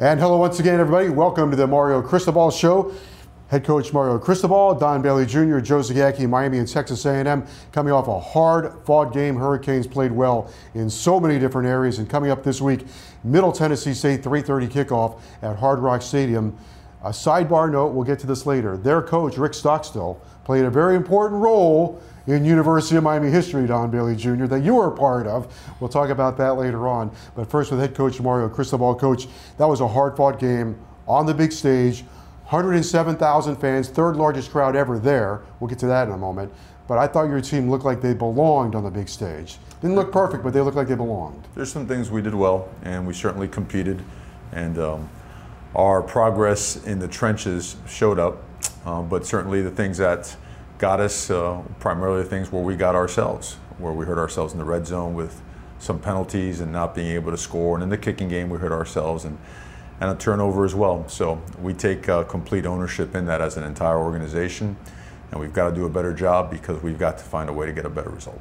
And hello once again, everybody. Welcome to the Mario Cristobal Show. Head coach Mario Cristobal, Don Bailey Jr., Joe Zagacki, Miami and Texas A&M, coming off a hard-fought game. Hurricanes played well in so many different areas. And coming up this week, Middle Tennessee State 3:30 kickoff at Hard Rock Stadium. A sidebar note: We'll get to this later. Their coach Rick Stockstill played a very important role in University of Miami history, Don Bailey Jr., that you were a part of. We'll talk about that later on. But first, with head coach Mario Cristobal, coach, that was a hard fought game on the big stage. 107,000 fans, third largest crowd ever there. We'll get to that in a moment. But I thought your team looked like they belonged on the big stage. Didn't look perfect, but they looked like they belonged. There's some things we did well, and we certainly competed. And um, our progress in the trenches showed up. Uh, but certainly the things that got us uh, primarily the things where we got ourselves, where we hurt ourselves in the red zone with some penalties and not being able to score. And in the kicking game, we hurt ourselves and, and a turnover as well. So we take uh, complete ownership in that as an entire organization. And we've got to do a better job because we've got to find a way to get a better result.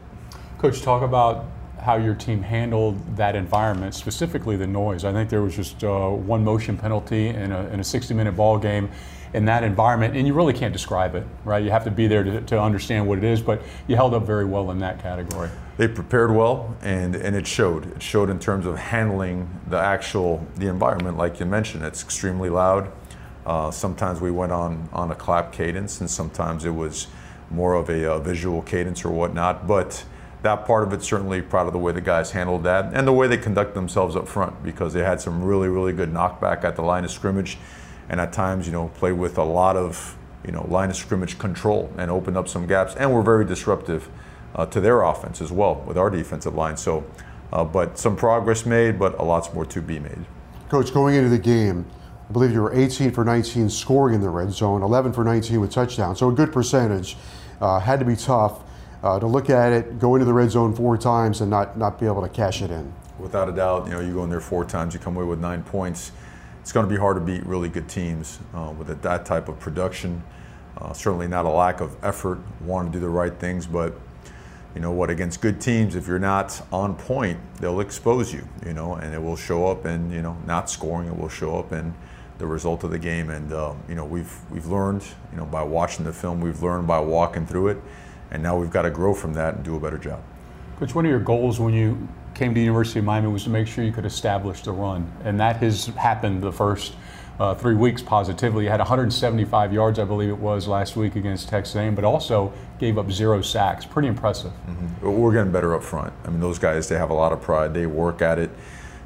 Coach, talk about how your team handled that environment, specifically the noise. I think there was just uh, one motion penalty in a, in a 60 minute ball game in that environment, and you really can't describe it, right? You have to be there to, to understand what it is, but you held up very well in that category. They prepared well, and, and it showed. It showed in terms of handling the actual the environment, like you mentioned. It's extremely loud. Uh, sometimes we went on on a clap cadence, and sometimes it was more of a, a visual cadence or whatnot. But that part of it certainly proud of the way the guys handled that and the way they conduct themselves up front because they had some really really good knockback at the line of scrimmage and at times, you know, played with a lot of, you know, line of scrimmage control and opened up some gaps, and were very disruptive uh, to their offense as well with our defensive line. So, uh, but some progress made, but a lot more to be made. Coach, going into the game, I believe you were 18 for 19 scoring in the red zone, 11 for 19 with touchdowns, so a good percentage. Uh, had to be tough uh, to look at it, go into the red zone four times, and not not be able to cash it in. Without a doubt, you know, you go in there four times, you come away with nine points it's going to be hard to beat really good teams uh, with that type of production. Uh, certainly not a lack of effort, want to do the right things, but you know what? Against good teams, if you're not on point, they'll expose you. You know, and it will show up in you know not scoring. It will show up in the result of the game. And uh, you know we've we've learned you know by watching the film, we've learned by walking through it, and now we've got to grow from that and do a better job. Coach, one of your goals when you came to University of Miami was to make sure you could establish the run, and that has happened the first uh, three weeks positively. You had 175 yards, I believe it was, last week against Texas A&M, but also gave up zero sacks. Pretty impressive. Mm-hmm. We're getting better up front. I mean, those guys, they have a lot of pride. They work at it.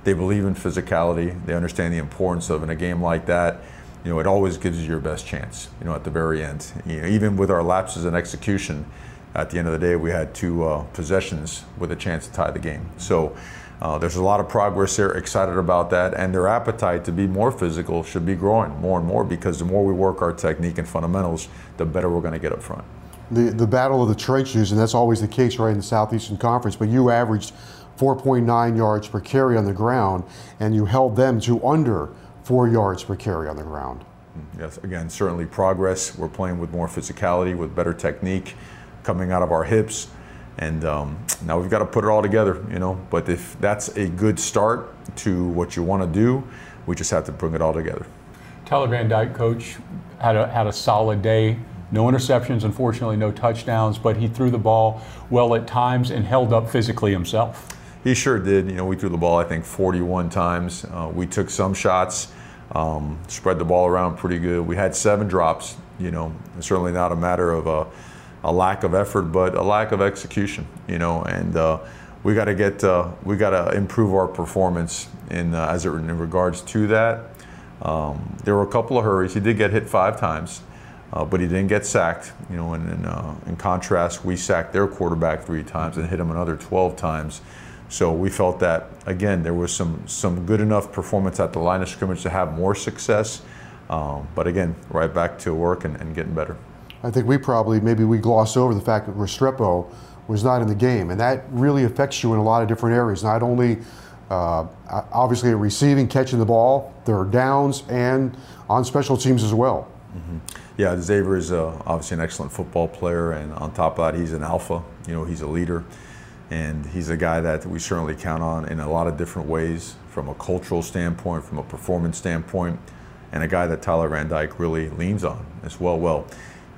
They believe in physicality. They understand the importance of in a game like that. You know, it always gives you your best chance. You know, at the very end. You know, even with our lapses in execution at the end of the day, we had two uh, possessions with a chance to tie the game. So uh, there's a lot of progress there, excited about that, and their appetite to be more physical should be growing more and more because the more we work our technique and fundamentals, the better we're going to get up front. The, the battle of the trenches, and that's always the case right in the Southeastern Conference, but you averaged 4.9 yards per carry on the ground, and you held them to under four yards per carry on the ground. Yes, again, certainly progress. We're playing with more physicality, with better technique coming out of our hips. And um, now we've got to put it all together, you know. But if that's a good start to what you want to do, we just have to bring it all together. Tyler Van Dyke, coach, had a, had a solid day. No interceptions, unfortunately, no touchdowns, but he threw the ball well at times and held up physically himself. He sure did. You know, we threw the ball, I think, 41 times. Uh, we took some shots, um, spread the ball around pretty good. We had seven drops, you know, certainly not a matter of. Uh, a lack of effort, but a lack of execution. You know, and uh, we got to get uh, we got to improve our performance in uh, as it in regards to that. Um, there were a couple of hurries. He did get hit five times, uh, but he didn't get sacked. You know, and, and uh, in contrast, we sacked their quarterback three times and hit him another 12 times. So we felt that again there was some some good enough performance at the line of scrimmage to have more success. Um, but again, right back to work and, and getting better. I think we probably maybe we gloss over the fact that Restrepo was not in the game, and that really affects you in a lot of different areas. Not only uh, obviously receiving, catching the ball, there are downs, and on special teams as well. Mm-hmm. Yeah, Xavier is uh, obviously an excellent football player, and on top of that, he's an alpha. You know, he's a leader, and he's a guy that we certainly count on in a lot of different ways, from a cultural standpoint, from a performance standpoint, and a guy that Tyler Van Dyke really leans on as well. Well,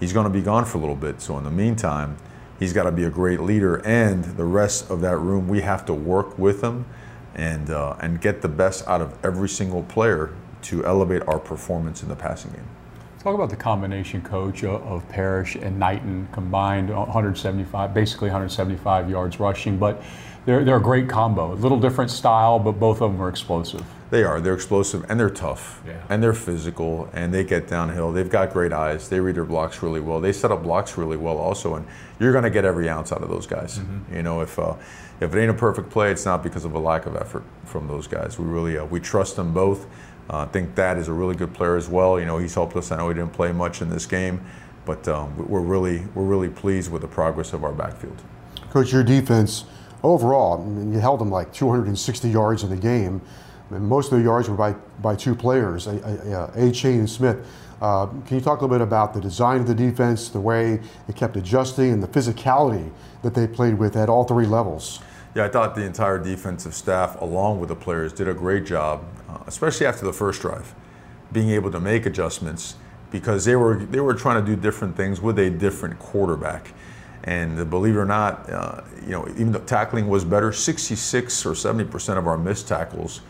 he's going to be gone for a little bit, so in the meantime, he's got to be a great leader, and the rest of that room, we have to work with him and uh, and get the best out of every single player to elevate our performance in the passing game. Talk about the combination coach of Parrish and Knighton combined 175, basically 175 yards rushing, but they're, they're a great combo. A little different style, but both of them are explosive. They are. They're explosive and they're tough. Yeah. And they're physical and they get downhill. They've got great eyes. They read their blocks really well. They set up blocks really well also. And you're going to get every ounce out of those guys. Mm-hmm. You know, if uh, if it ain't a perfect play, it's not because of a lack of effort from those guys. We really uh, we trust them both. Uh, I think Thad is a really good player as well. You know, he's helped us. I know he didn't play much in this game, but um, we're really we're really pleased with the progress of our backfield. Coach, your defense overall, I mean, you held them like 260 yards in the game. Most of the yards were by, by two players, Achane and Smith. Uh, can you talk a little bit about the design of the defense, the way it kept adjusting, and the physicality that they played with at all three levels? Yeah, I thought the entire defensive staff, along with the players, did a great job, uh, especially after the first drive, being able to make adjustments because they were they were trying to do different things with a different quarterback. And believe it or not, uh, you know, even though tackling was better, 66 or 70 percent of our missed tackles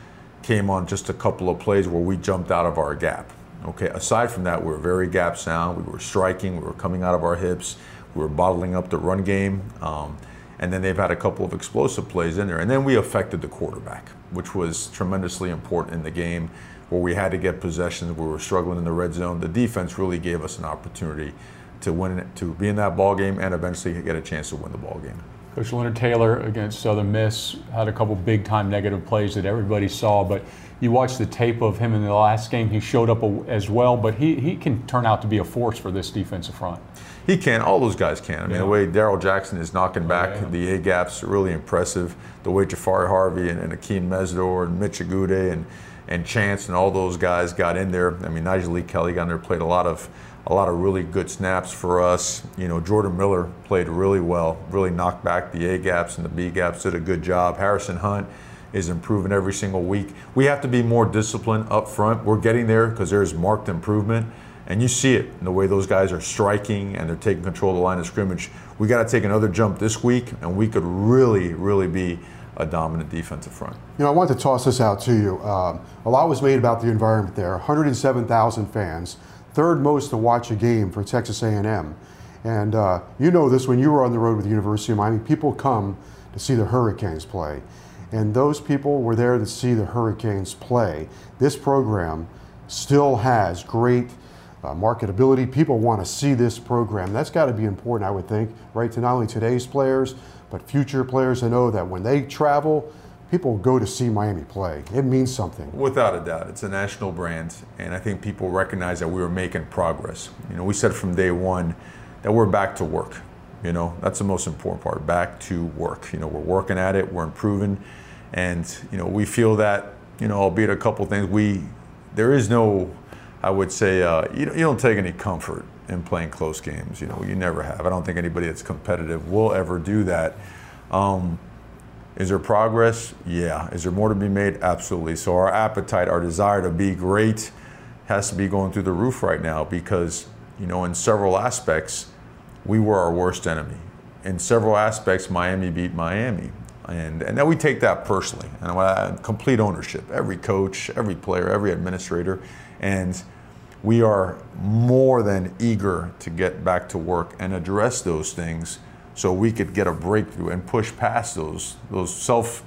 came on just a couple of plays where we jumped out of our gap. Okay, aside from that, we were very gap sound. We were striking. We were coming out of our hips. We were bottling up the run game. Um, and then they've had a couple of explosive plays in there. And then we affected the quarterback, which was tremendously important in the game where we had to get possessions. We were struggling in the red zone. The defense really gave us an opportunity to win, it to be in that ball game, and eventually get a chance to win the ball game. Coach Leonard Taylor against Southern Miss had a couple big time negative plays that everybody saw, but you watch the tape of him in the last game, he showed up as well, but he, he can turn out to be a force for this defensive front. He can. All those guys can. I mean, yeah. the way Darrell Jackson is knocking back yeah. the A gaps, really impressive. The way Jahfari Harvey and, and Akheem Mesidor and Mitch Agude and and Chance and all those guys got in there. I mean, Nyjalik Kelly got in there, played a lot of a lot of really good snaps for us. You know, Jordan Miller played really well, really knocked back the A gaps and the B gaps, did a good job. Harrison Hunt is improving every single week. We have to be more disciplined up front. We're getting there because there's marked improvement. And you see it in the way those guys are striking and they're taking control of the line of scrimmage. We got to take another jump this week, and we could really, really be a dominant defensive front. You know, I want to toss this out to you. Um, a lot was made about the environment there. 107,000 fans third most to watch a game for Texas A&M. And uh, you know this when you were on the road with the University of Miami. People come to see the Hurricanes play, and those people were there to see the Hurricanes play. This program still has great uh, marketability. People want to see this program. That's got to be important, I would think, right? To not only today's players, but future players to know that when they travel, people go to see Miami play. It means something. Without a doubt. It's a national brand, and I think people recognize that we were making progress. You know, we said from day one that we're back to work. You know, that's the most important part, back to work. You know, we're working at it, we're improving, and, you know, we feel that, you know, albeit a couple things, we, there is no, I would say, uh, you, you don't take any comfort in playing close games. You know, you never have. I don't think anybody that's competitive will ever do that. Um, is there progress? Yeah. Is there more to be made? Absolutely. So our appetite, our desire to be great has to be going through the roof right now because, you know, in several aspects, we were our worst enemy. In several aspects, Miami beat Miami. And, and then we take that personally. And I, complete ownership. Every coach, every player, every administrator. And we are more than eager to get back to work and address those things so we could get a breakthrough and push past those those self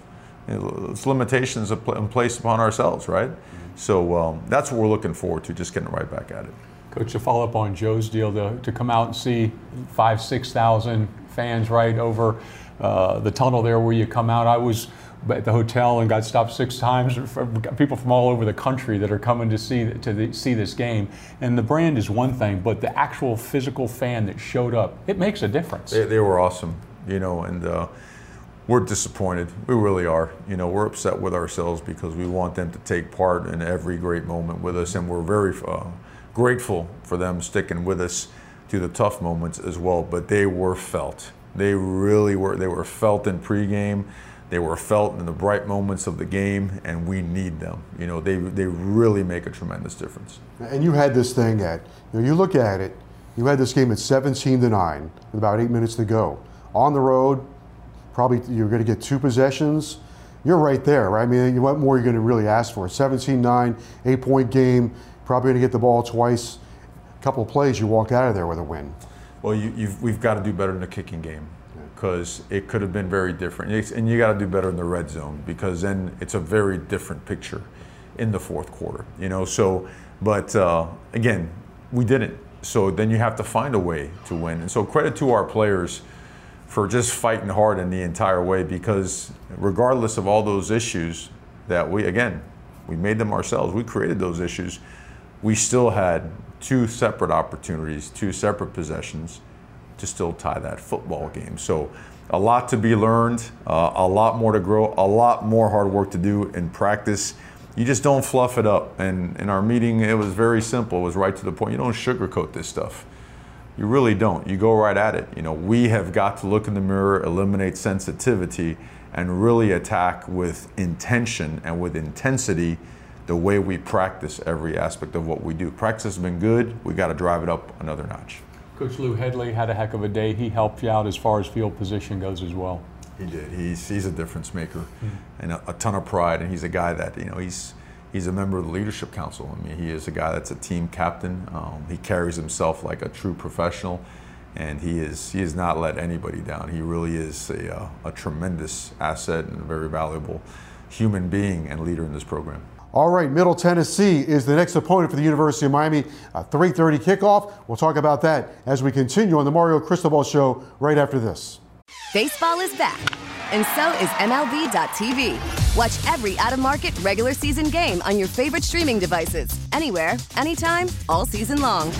you know, those limitations placed upon ourselves, right? Mm-hmm. So um, that's what we're looking forward to, just getting right back at it. Coach, to follow up on Joe's deal, to, to come out and see five, six thousand fans right over uh, the tunnel there where you come out. I was at the hotel and got stopped six times. People from all over the country that are coming to see to the, see this game. And the brand is one thing, but the actual physical fan that showed up, it makes a difference. They, they were awesome, you know, and. Uh, we're disappointed. We really are. You know, we're upset with ourselves because we want them to take part in every great moment with us, and we're very uh, grateful for them sticking with us through the tough moments as well. But they were felt. They really were. They were felt in pregame. They were felt in the bright moments of the game, and we need them. You know, they they really make a tremendous difference. And you had this thing at you know you look at it. You had this game at 17 to nine with about eight minutes to go on the road probably you're going to get two possessions. You're right there, right? I mean, what more are you going to really ask for? 17-9, eight-point game. Probably going to get the ball twice. A couple of plays, you walk out of there with a win. Well, you, we've got to do better in the kicking game because it could have been very different. And you got to do better in the red zone because then it's a very different picture in the fourth quarter. You know, so but uh, again, we didn't. So then you have to find a way to win. And so credit to our players for just fighting hard in the entire way because regardless of all those issues that we again we made them ourselves we created those issues we still had two separate opportunities two separate possessions to still tie that football game so a lot to be learned uh, a lot more to grow a lot more hard work to do in practice you just don't fluff it up and in our meeting it was very simple it was right to the point you don't sugarcoat this stuff you really don't. You go right at it. You know, we have got to look in the mirror, eliminate sensitivity, and really attack with intention and with intensity the way we practice every aspect of what we do. Practice has been good. We got to drive it up another notch. Coach Lou Hedley had a heck of a day. He helped you out as far as field position goes as well. He did. He's he's a difference maker, mm-hmm. and a, a ton of pride. And he's a guy that you know he's he's a member of the leadership council. I mean, he is a guy that's a team captain. Um, he carries himself like a true professional, and he is he has not let anybody down. He really is a, uh, a tremendous asset and a very valuable human being and leader in this program. All right, Middle Tennessee is the next opponent for the University of Miami. A 3:30 kickoff. We'll talk about that as we continue on the Mario Cristobal Show right after this. Baseball is back, and so is MLB.tv. Watch every out of market regular season game on your favorite streaming devices, anywhere, anytime, all season long.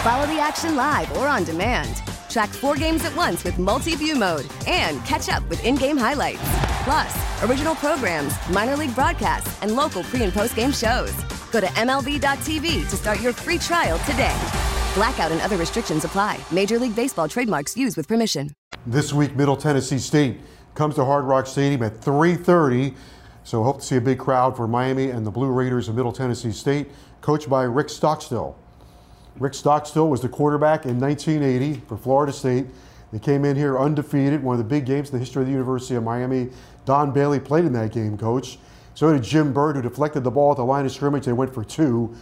Follow the action live or on demand. Track four games at once with multi view mode and catch up with in game highlights. Plus, original programs, minor league broadcasts, and local pre and post game shows. Go to MLB.tv to start your free trial today. Blackout and other restrictions apply. Major League Baseball trademarks used with permission. This week, Middle Tennessee State comes to Hard Rock Stadium at 3:30. So hope to see a big crowd for Miami and the Blue Raiders of Middle Tennessee State, coached by Rick Stockstill. Rick Stockstill was the quarterback in 1980 for Florida State. They came in here undefeated, one of the big games in the history of the University of Miami. Don Bailey played in that game, coach. So did Jim Burt, who deflected the ball at the line of scrimmage. They went for two.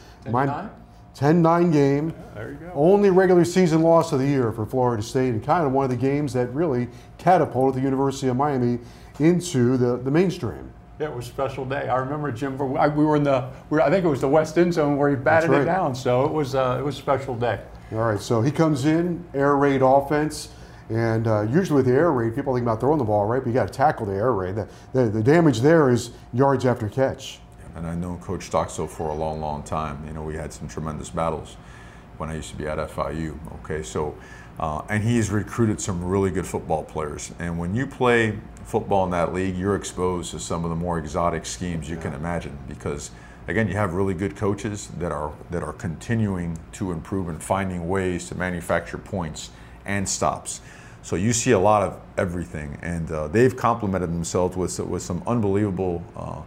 10 9 game. there you go. Only regular season loss of the year for Florida State, and kind of one of the games that really catapulted the University of Miami into the, the mainstream. Yeah, it was a special day. I remember Jim. We were in the. We were, I think it was the West End Zone where he batted right. it down. So it was. Uh, it was a special day. All right. So he comes in air raid offense, and uh, usually with the air raid, people think about throwing the ball right, but you got to tackle the air raid. The, the, the damage there is yards after catch and I've known Coach Stockstill for a long, long time. You know, we had some tremendous battles when I used to be at FIU. Okay, so uh, and he's recruited some really good football players. And when you play football in that league, you're exposed to some of the more exotic schemes you yeah. can imagine because again, you have really good coaches that are that are continuing to improve and finding ways to manufacture points and stops. So you see a lot of everything, and uh, they've complemented themselves with with some unbelievable. Uh,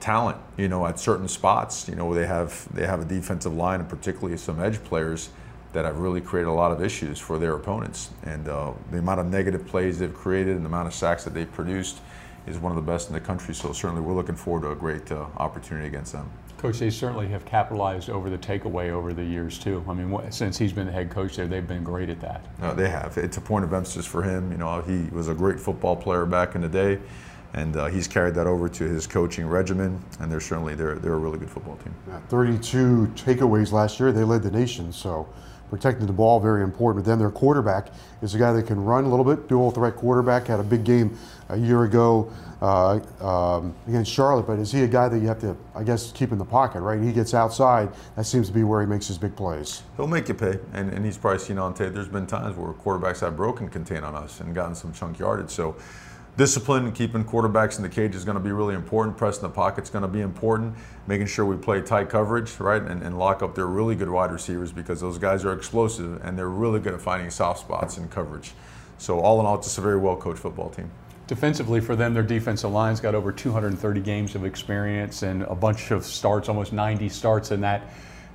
talent, you know, at certain spots. You know, they have they have a defensive line and particularly some edge players that have really created a lot of issues for their opponents. And uh, the amount of negative plays they've created and the amount of sacks that they've produced is one of the best in the country. So certainly we're looking forward to a great uh, opportunity against them. Coach, they certainly have capitalized over the takeaway over the years too. I mean, since he's been the head coach there, they've been great at that. No, they have. It's a point of emphasis for him. You know, he was a great football player back in the day and uh, he's carried that over to his coaching regimen. And they're certainly they're they're a really good football team. Yeah, 32 takeaways last year. They led the nation. So protecting the ball, very important. But then their quarterback is a guy that can run a little bit, dual threat quarterback. Had a big game a year ago uh, um, against Charlotte, but is he a guy that you have to, I guess, keep in the pocket, right? He gets outside. That seems to be where he makes his big plays. He'll make you pay, and, and he's probably seen on tape. There's been times where quarterbacks have broken contain on us and gotten some chunk yardage. So discipline and keeping quarterbacks in the cage is going to be really important. Pressing the pocket is going to be important. Making sure we play tight coverage, right, and, and, lock up their really good wide receivers because those guys are explosive and they're really good at finding soft spots in coverage. So all in all, it's just a very well coached football team. Defensively, for them, their defensive line's got over 230 games of experience and a bunch of starts, almost 90 starts in that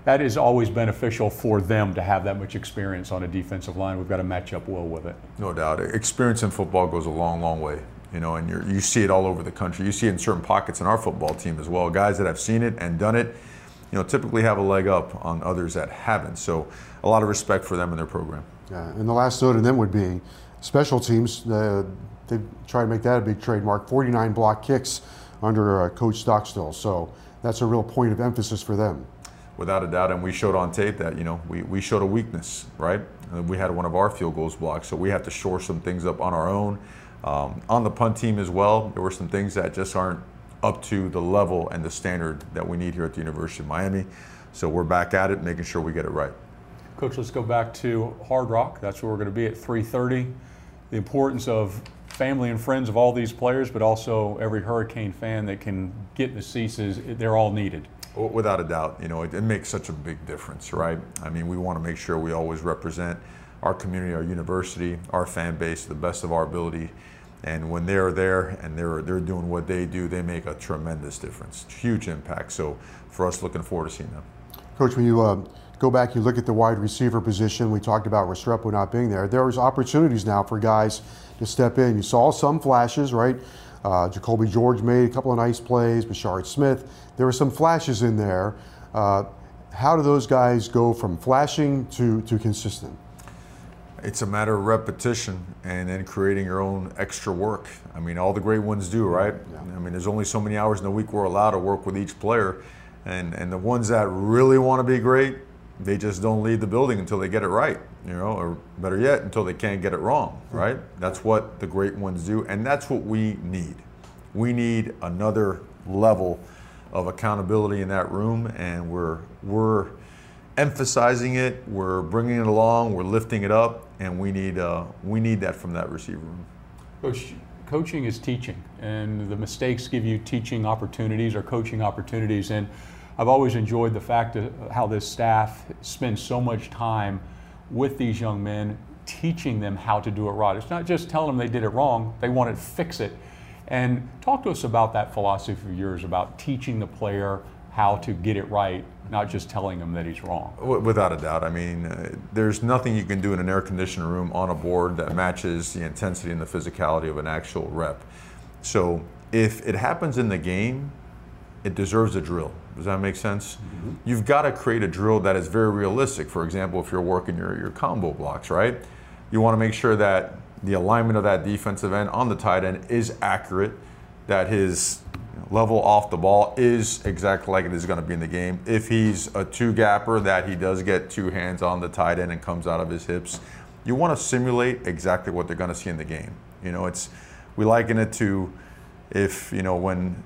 that is always beneficial for them to have that much experience on a defensive line. We've got to match up well with it. No doubt. Experience in football goes a long, long way. You know, and you see it all over the country. You see it in certain pockets in our football team as well. Guys that have seen it and done it, you know, typically have a leg up on others that haven't. So, a lot of respect for them and their program. Yeah, and the last note of them would be special teams. Uh, they try to make that a big trademark. 49 block kicks under uh, Coach Stockstill. So that's a real point of emphasis for them without a doubt. And we showed on tape that, you know, we, we showed a weakness, right? We had one of our field goals blocked. So we have to shore some things up on our own. Um, on the punt team as well, there were some things that just aren't up to the level and the standard that we need here at the University of Miami. So we're back at it, making sure we get it right. Coach, let's go back to Hard Rock. That's where we're going to be at 3:30. The importance of family and friends of all these players, but also every Hurricane fan that can get in the seats is they're all needed. Without a doubt, you know, it, it, makes such a big difference, right? I mean, we want to make sure we always represent our community, our university, our fan base to the best of our ability. And when they're there and they're they're doing what they do, they make a tremendous difference, huge impact. So for us, looking forward to seeing them. Coach, when you uh, go back, you look at the wide receiver position. We talked about Restrepo not being there. There's opportunities now for guys to step in. You saw some flashes, right? Uh, Jacolby George made a couple of nice plays. Brashard Smith there were some flashes in there. Uh, how do those guys go from flashing to, to consistent? It's a matter of repetition and then creating your own extra work. I mean, all the great ones do, right? Yeah. I mean, there's only so many hours in the week we're allowed to work with each player. And, and the ones that really want to be great, they just don't leave the building until they get it right, you know, or better yet, until they can't get it wrong, right? That's what the great ones do, and that's what we need. We need another level of accountability in that room, and we're we're emphasizing it. We're bringing it along. We're lifting it up, and we need uh, we need that from that receiver room. Coach, coaching is teaching, and the mistakes give you teaching opportunities or coaching opportunities. And I've always enjoyed the fact of how this staff spends so much time with these young men, teaching them how to do it right. It's not just telling them they did it wrong; they want to fix it and talk to us about that philosophy of yours about teaching the player how to get it right, not just telling him that he's wrong. Without a doubt. I mean, uh, there's nothing you can do in an air conditioned room on a board that matches the intensity and the physicality of an actual rep. So if it happens in the game, it deserves a drill. Does that make sense? Mm-hmm. You've got to create a drill that is very realistic. For example, if you're working your, your combo blocks, right? You want to make sure that the alignment of that defensive end on the tight end is accurate, that his level off the ball is exactly like it is going to be in the game. If he's a two gapper, that he does get two hands on the tight end and comes out of his hips. You want to simulate exactly what they're going to see in the game. You know, it's we liken it to if you know when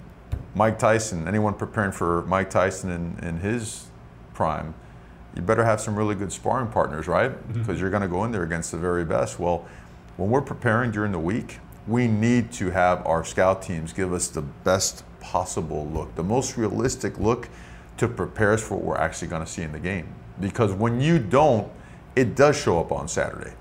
Mike Tyson, anyone preparing for Mike Tyson in, in his prime, you better have some really good sparring partners, right? Because mm-hmm. you're going to go in there against the very best. Well, when we're preparing during the week, we need to have our scout teams give us the best possible look, the most realistic look to prepare us for what we're actually going to see in the game. Because when you don't, it does show up on Saturday.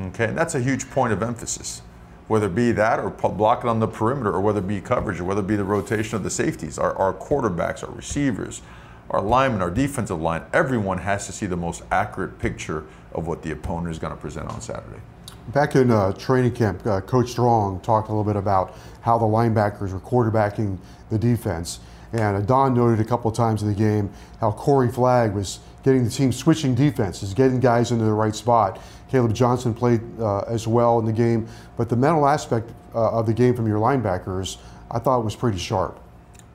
Okay, and that's a huge point of emphasis. Whether it be that or block it on the perimeter, or whether it be coverage, or whether it be the rotation of the safeties, our, our quarterbacks, our receivers, our linemen, our defensive line, everyone has to see the most accurate picture of what the opponent is going to present on Saturday. Back in uh, training camp, uh, Coach Strong talked a little bit about how the linebackers were quarterbacking the defense. And uh, Don noted a couple of times in the game how Corey Flagg was getting the team switching defenses, getting guys into the right spot. Caleb Johnson played uh, as well in the game, but the mental aspect uh, of the game from your linebackers, I thought was pretty sharp.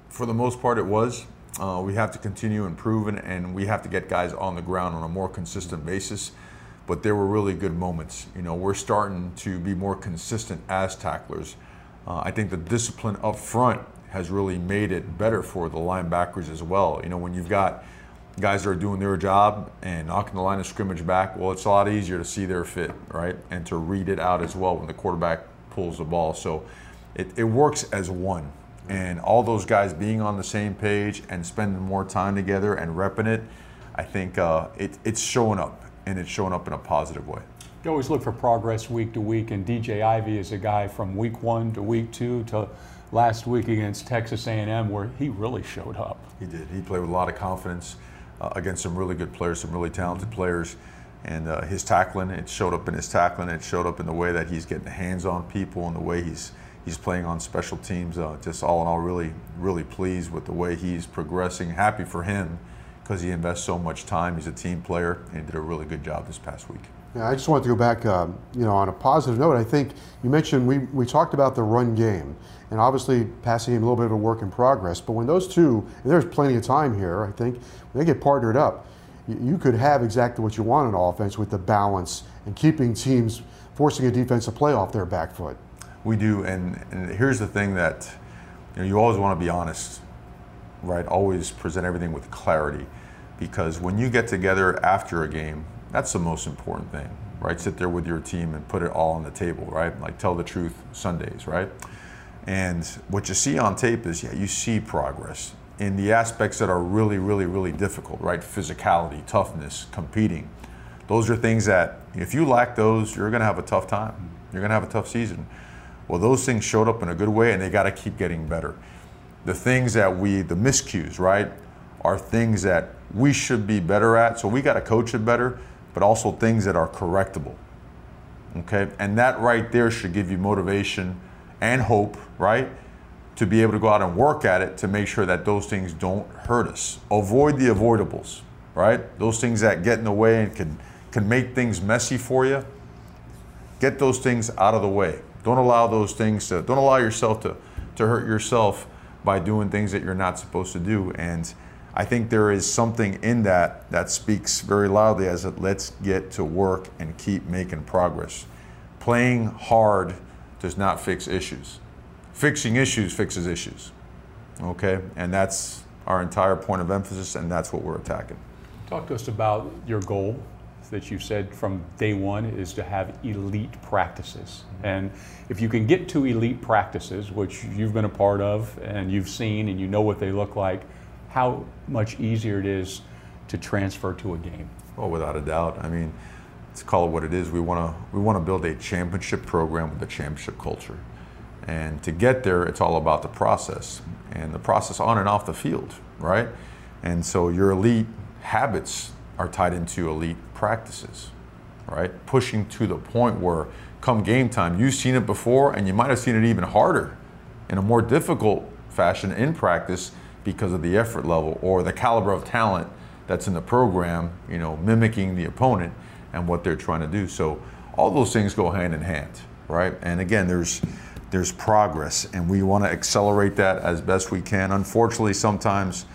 For the most part, it was. Uh, we have to continue improving, and we have to get guys on the ground on a more consistent basis. But there were really good moments. You know, we're starting to be more consistent as tacklers. Uh, I think the discipline up front has really made it better for the linebackers as well. You know, when you've got guys that are doing their job and knocking the line of scrimmage back, well, it's a lot easier to see their fit, right? And to read it out as well when the quarterback pulls the ball. So it, it works as one. And all those guys being on the same page and spending more time together and repping it, I think uh, it, it's showing up and it's showing up in a positive way. You always look for progress week to week, and DJ Ivey is a guy from week one to week two to last week against Texas A&M where he really showed up. He did. He played with a lot of confidence uh, against some really good players, some really talented players. And uh, his tackling, it showed up in his tackling. It showed up in the way that he's getting hands on people and the way he's he's playing on special teams. Uh, just all in all, really, really pleased with the way he's progressing. Happy for him because he invests so much time. He's a team player and did a really good job this past week. Yeah, I just wanted to go back, um, you know, on a positive note. I think you mentioned we, we talked about the run game, and obviously passing game a little bit of a work in progress. But when those two, and there's plenty of time here, I think, when they get partnered up, you, you could have exactly what you want on offense with the balance and keeping teams forcing a defense to play off their back foot. We do, and, and here's the thing that you know you always want to be honest, right? Always present everything with clarity, because when you get together after a game, that's the most important thing, right? Sit there with your team and put it all on the table, right? Like tell the truth Sundays, right? And what you see on tape is, yeah, you see progress in the aspects that are really, really, really difficult, right? Physicality, toughness, competing. Those are things that if you lack those, you're going to have a tough time. You're going to have a tough season. Well, those things showed up in a good way, and they got to keep getting better. The things that we, the miscues, right, are things that we should be better at. So we got to coach it better but also things that are correctable. Okay? And that right there should give you motivation and hope, right? To be able to go out and work at it to make sure that those things don't hurt us. Avoid the avoidables, right? Those things that get in the way and can, can make things messy for you. Get those things out of the way. Don't allow those things to, don't allow yourself to, to hurt yourself by doing things that you're not supposed to do. And I think there is something in that that speaks very loudly as it let's get to work and keep making progress. Playing hard does not fix issues. Fixing issues fixes issues. Okay? And that's our entire point of emphasis, and that's what we're attacking. Talk to us about your goal that you've said from day one is to have elite practices. And if you can get to elite practices, which you've been a part of and you've seen and you know what they look like, how much easier it is to transfer to a game. Well, without a doubt. I mean, let's call it what it is. We want to we want to build a championship program with a championship culture, and to get there, it's all about the process and the process on and off the field, right? And so your elite habits are tied into elite practices, right? Pushing to the point where come game time, you've seen it before, and you might have seen it even harder in a more difficult fashion in practice because of the effort level or the caliber of talent that's in the program, you know, mimicking the opponent and what they're trying to do. So all those things go hand in hand, right? And again, there's there's progress and we want to accelerate that as best we can. Unfortunately, sometimes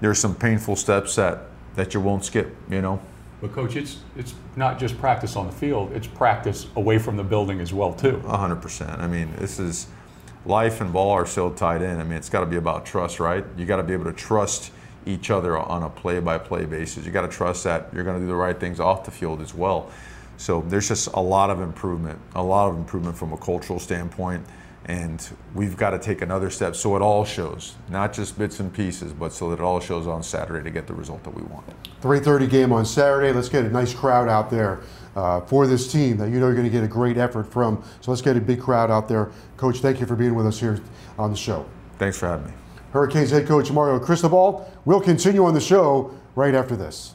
there's some painful steps that that you won't skip, you know. But coach, it's it's not just practice on the field; it's practice away from the building as well, too. hundred percent. I mean, this is life and ball are so tied in. I mean, it's got to be about trust, right? You got to be able to trust each other on a play-by-play basis. You got to trust that you're going to do the right things off the field as well. So there's just a lot of improvement, a lot of improvement from a cultural standpoint, and we've got to take another step so it all shows, not just bits and pieces, but so that it all shows on Saturday to get the result that we want. 3:30 game on Saturday. Let's get a nice crowd out there uh, for this team that you know you're going to get a great effort from. So let's get a big crowd out there. Coach, thank you for being with us here on the show. Thanks for having me. Hurricanes head coach Mario Cristobal will continue on the show right after this.